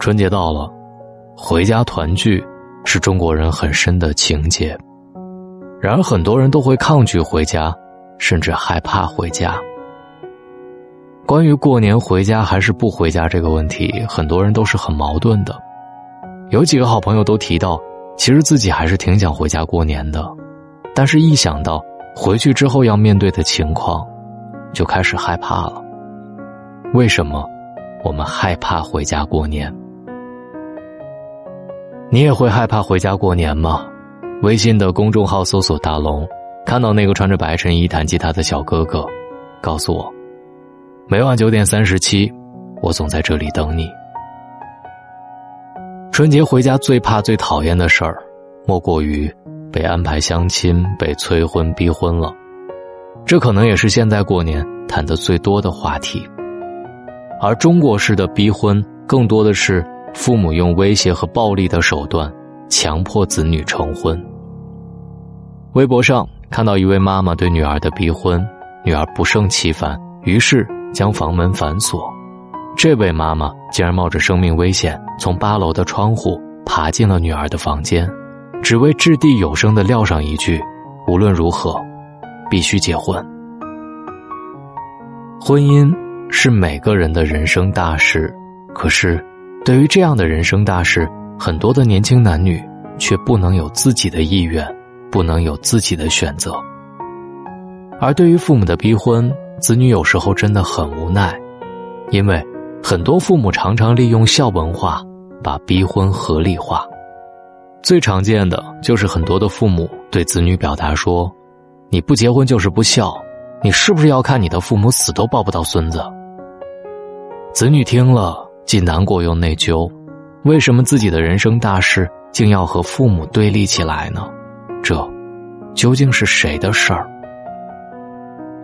春节到了，回家团聚是中国人很深的情结。然而，很多人都会抗拒回家，甚至害怕回家。关于过年回家还是不回家这个问题，很多人都是很矛盾的。有几个好朋友都提到，其实自己还是挺想回家过年的，但是一想到回去之后要面对的情况，就开始害怕了。为什么我们害怕回家过年？你也会害怕回家过年吗？微信的公众号搜索“大龙”，看到那个穿着白衬衣弹吉他的小哥哥，告诉我，每晚九点三十七，我总在这里等你。春节回家最怕、最讨厌的事儿，莫过于被安排相亲、被催婚、逼婚了。这可能也是现在过年谈的最多的话题。而中国式的逼婚，更多的是。父母用威胁和暴力的手段强迫子女成婚。微博上看到一位妈妈对女儿的逼婚，女儿不胜其烦，于是将房门反锁。这位妈妈竟然冒着生命危险从八楼的窗户爬进了女儿的房间，只为掷地有声的撂上一句：“无论如何，必须结婚。”婚姻是每个人的人生大事，可是。对于这样的人生大事，很多的年轻男女却不能有自己的意愿，不能有自己的选择。而对于父母的逼婚，子女有时候真的很无奈，因为很多父母常常利用孝文化把逼婚合理化。最常见的就是很多的父母对子女表达说：“你不结婚就是不孝，你是不是要看你的父母死都抱不到孙子？”子女听了。既难过又内疚，为什么自己的人生大事竟要和父母对立起来呢？这究竟是谁的事儿？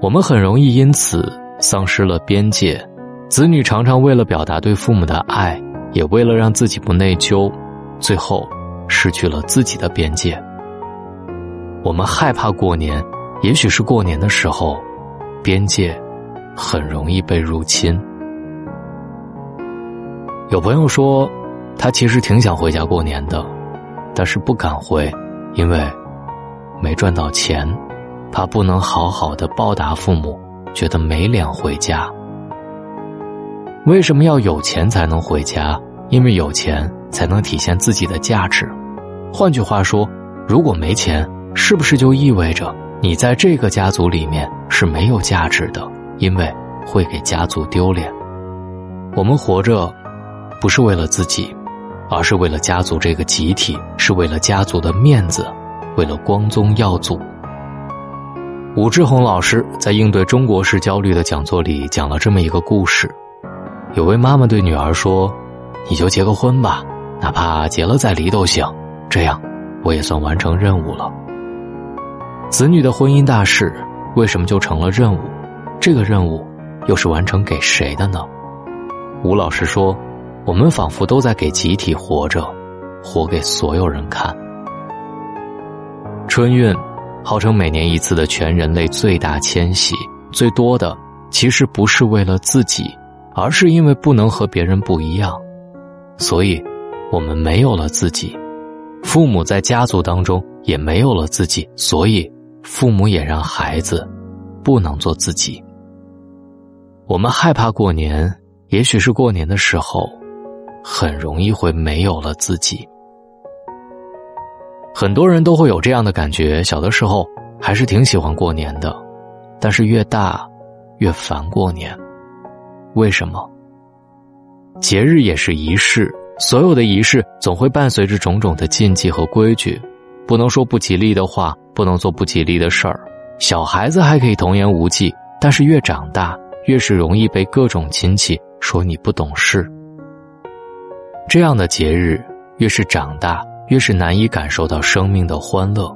我们很容易因此丧失了边界，子女常常为了表达对父母的爱，也为了让自己不内疚，最后失去了自己的边界。我们害怕过年，也许是过年的时候，边界很容易被入侵。有朋友说，他其实挺想回家过年的，但是不敢回，因为没赚到钱，怕不能好好的报答父母，觉得没脸回家。为什么要有钱才能回家？因为有钱才能体现自己的价值。换句话说，如果没钱，是不是就意味着你在这个家族里面是没有价值的？因为会给家族丢脸。我们活着。不是为了自己，而是为了家族这个集体，是为了家族的面子，为了光宗耀祖。武志红老师在应对中国式焦虑的讲座里讲了这么一个故事：有位妈妈对女儿说：“你就结个婚吧，哪怕结了再离都行，这样我也算完成任务了。”子女的婚姻大事为什么就成了任务？这个任务又是完成给谁的呢？吴老师说。我们仿佛都在给集体活着，活给所有人看。春运，号称每年一次的全人类最大迁徙，最多的其实不是为了自己，而是因为不能和别人不一样，所以，我们没有了自己。父母在家族当中也没有了自己，所以，父母也让孩子不能做自己。我们害怕过年，也许是过年的时候。很容易会没有了自己。很多人都会有这样的感觉：小的时候还是挺喜欢过年的，但是越大越烦过年。为什么？节日也是仪式，所有的仪式总会伴随着种种的禁忌和规矩，不能说不吉利的话，不能做不吉利的事儿。小孩子还可以童言无忌，但是越长大，越是容易被各种亲戚说你不懂事。这样的节日，越是长大，越是难以感受到生命的欢乐，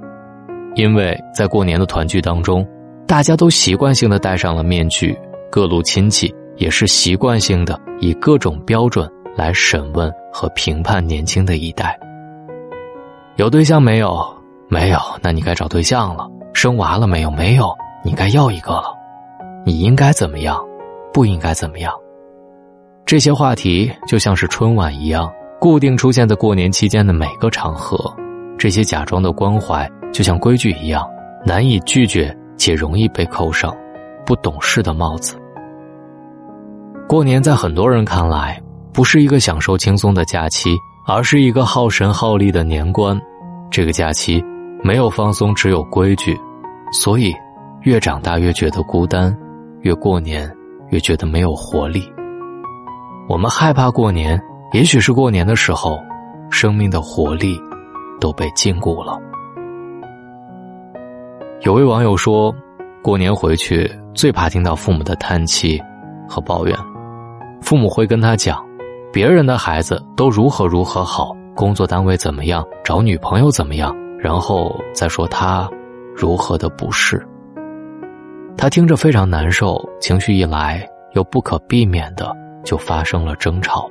因为在过年的团聚当中，大家都习惯性的戴上了面具，各路亲戚也是习惯性的以各种标准来审问和评判年轻的一代。有对象没有？没有，那你该找对象了。生娃了没有？没有，你该要一个了。你应该怎么样？不应该怎么样？这些话题就像是春晚一样，固定出现在过年期间的每个场合。这些假装的关怀，就像规矩一样，难以拒绝且容易被扣上不懂事的帽子。过年在很多人看来，不是一个享受轻松的假期，而是一个耗神耗力的年关。这个假期没有放松，只有规矩，所以越长大越觉得孤单，越过年越觉得没有活力。我们害怕过年，也许是过年的时候，生命的活力。都被禁锢了。有位网友说，过年回去最怕听到父母的叹气和抱怨。父母会跟他讲，别人的孩子都如何如何好，工作单位怎么样，找女朋友怎么样，然后再说他如何的不是。他听着非常难受，情绪一来，又不可避免的就发生了争吵。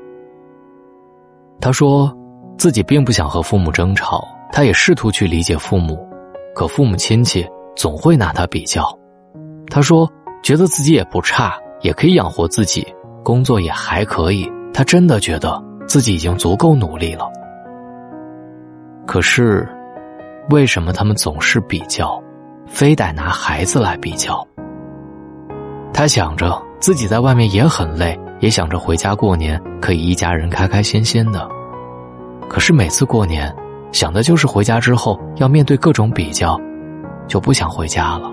他说。自己并不想和父母争吵，他也试图去理解父母，可父母亲戚总会拿他比较。他说，觉得自己也不差，也可以养活自己，工作也还可以。他真的觉得自己已经足够努力了。可是，为什么他们总是比较，非得拿孩子来比较？他想着自己在外面也很累，也想着回家过年可以一家人开开心心的。可是每次过年，想的就是回家之后要面对各种比较，就不想回家了。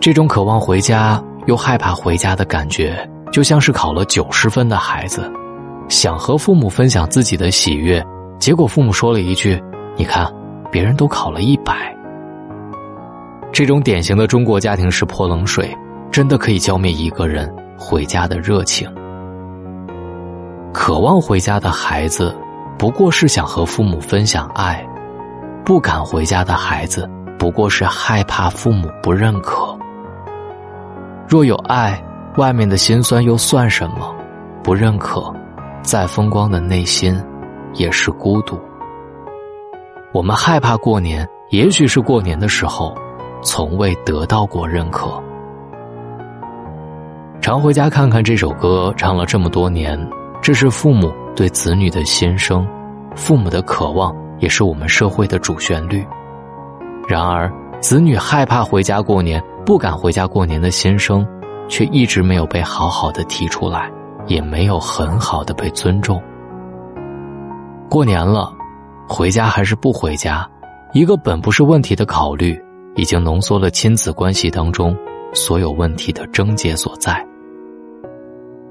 这种渴望回家又害怕回家的感觉，就像是考了九十分的孩子，想和父母分享自己的喜悦，结果父母说了一句：“你看，别人都考了一百。”这种典型的中国家庭式泼冷水，真的可以浇灭一个人回家的热情。渴望回家的孩子，不过是想和父母分享爱；不敢回家的孩子，不过是害怕父母不认可。若有爱，外面的辛酸又算什么？不认可，再风光的内心，也是孤独。我们害怕过年，也许是过年的时候，从未得到过认可。常回家看看这首歌，唱了这么多年。这是父母对子女的心声，父母的渴望也是我们社会的主旋律。然而，子女害怕回家过年、不敢回家过年的心声，却一直没有被好好的提出来，也没有很好的被尊重。过年了，回家还是不回家？一个本不是问题的考虑，已经浓缩了亲子关系当中所有问题的症结所在。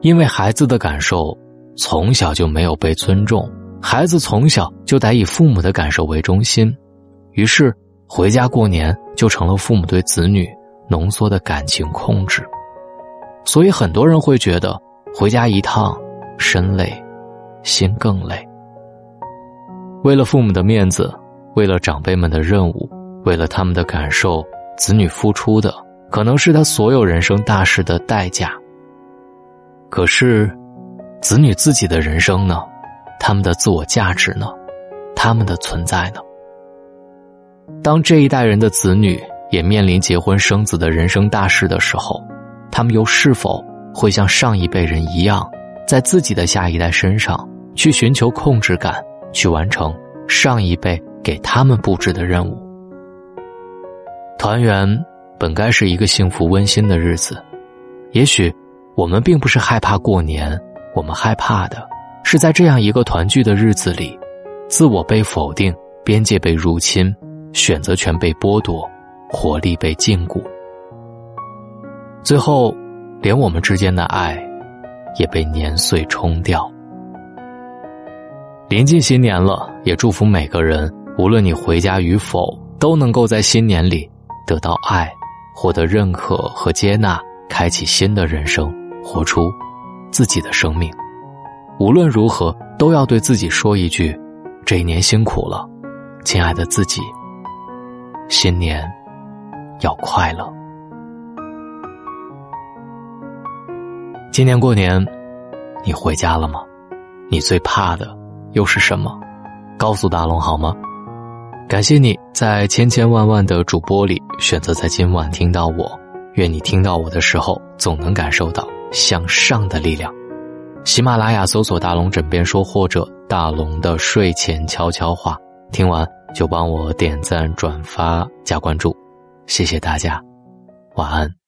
因为孩子的感受。从小就没有被尊重，孩子从小就得以父母的感受为中心，于是回家过年就成了父母对子女浓缩的感情控制。所以很多人会觉得回家一趟，身累，心更累。为了父母的面子，为了长辈们的任务，为了他们的感受，子女付出的可能是他所有人生大事的代价。可是。子女自己的人生呢？他们的自我价值呢？他们的存在呢？当这一代人的子女也面临结婚生子的人生大事的时候，他们又是否会像上一辈人一样，在自己的下一代身上去寻求控制感，去完成上一辈给他们布置的任务？团圆本该是一个幸福温馨的日子，也许我们并不是害怕过年。我们害怕的是，在这样一个团聚的日子里，自我被否定，边界被入侵，选择权被剥夺，活力被禁锢，最后，连我们之间的爱也被年岁冲掉。临近新年了，也祝福每个人，无论你回家与否，都能够在新年里得到爱，获得认可和接纳，开启新的人生，活出。自己的生命，无论如何都要对自己说一句：“这一年辛苦了，亲爱的自己。”新年要快乐。今年过年，你回家了吗？你最怕的又是什么？告诉大龙好吗？感谢你在千千万万的主播里选择在今晚听到我。愿你听到我的时候，总能感受到。向上的力量。喜马拉雅搜索“大龙枕边说”或者“大龙的睡前悄悄话”，听完就帮我点赞、转发、加关注，谢谢大家，晚安。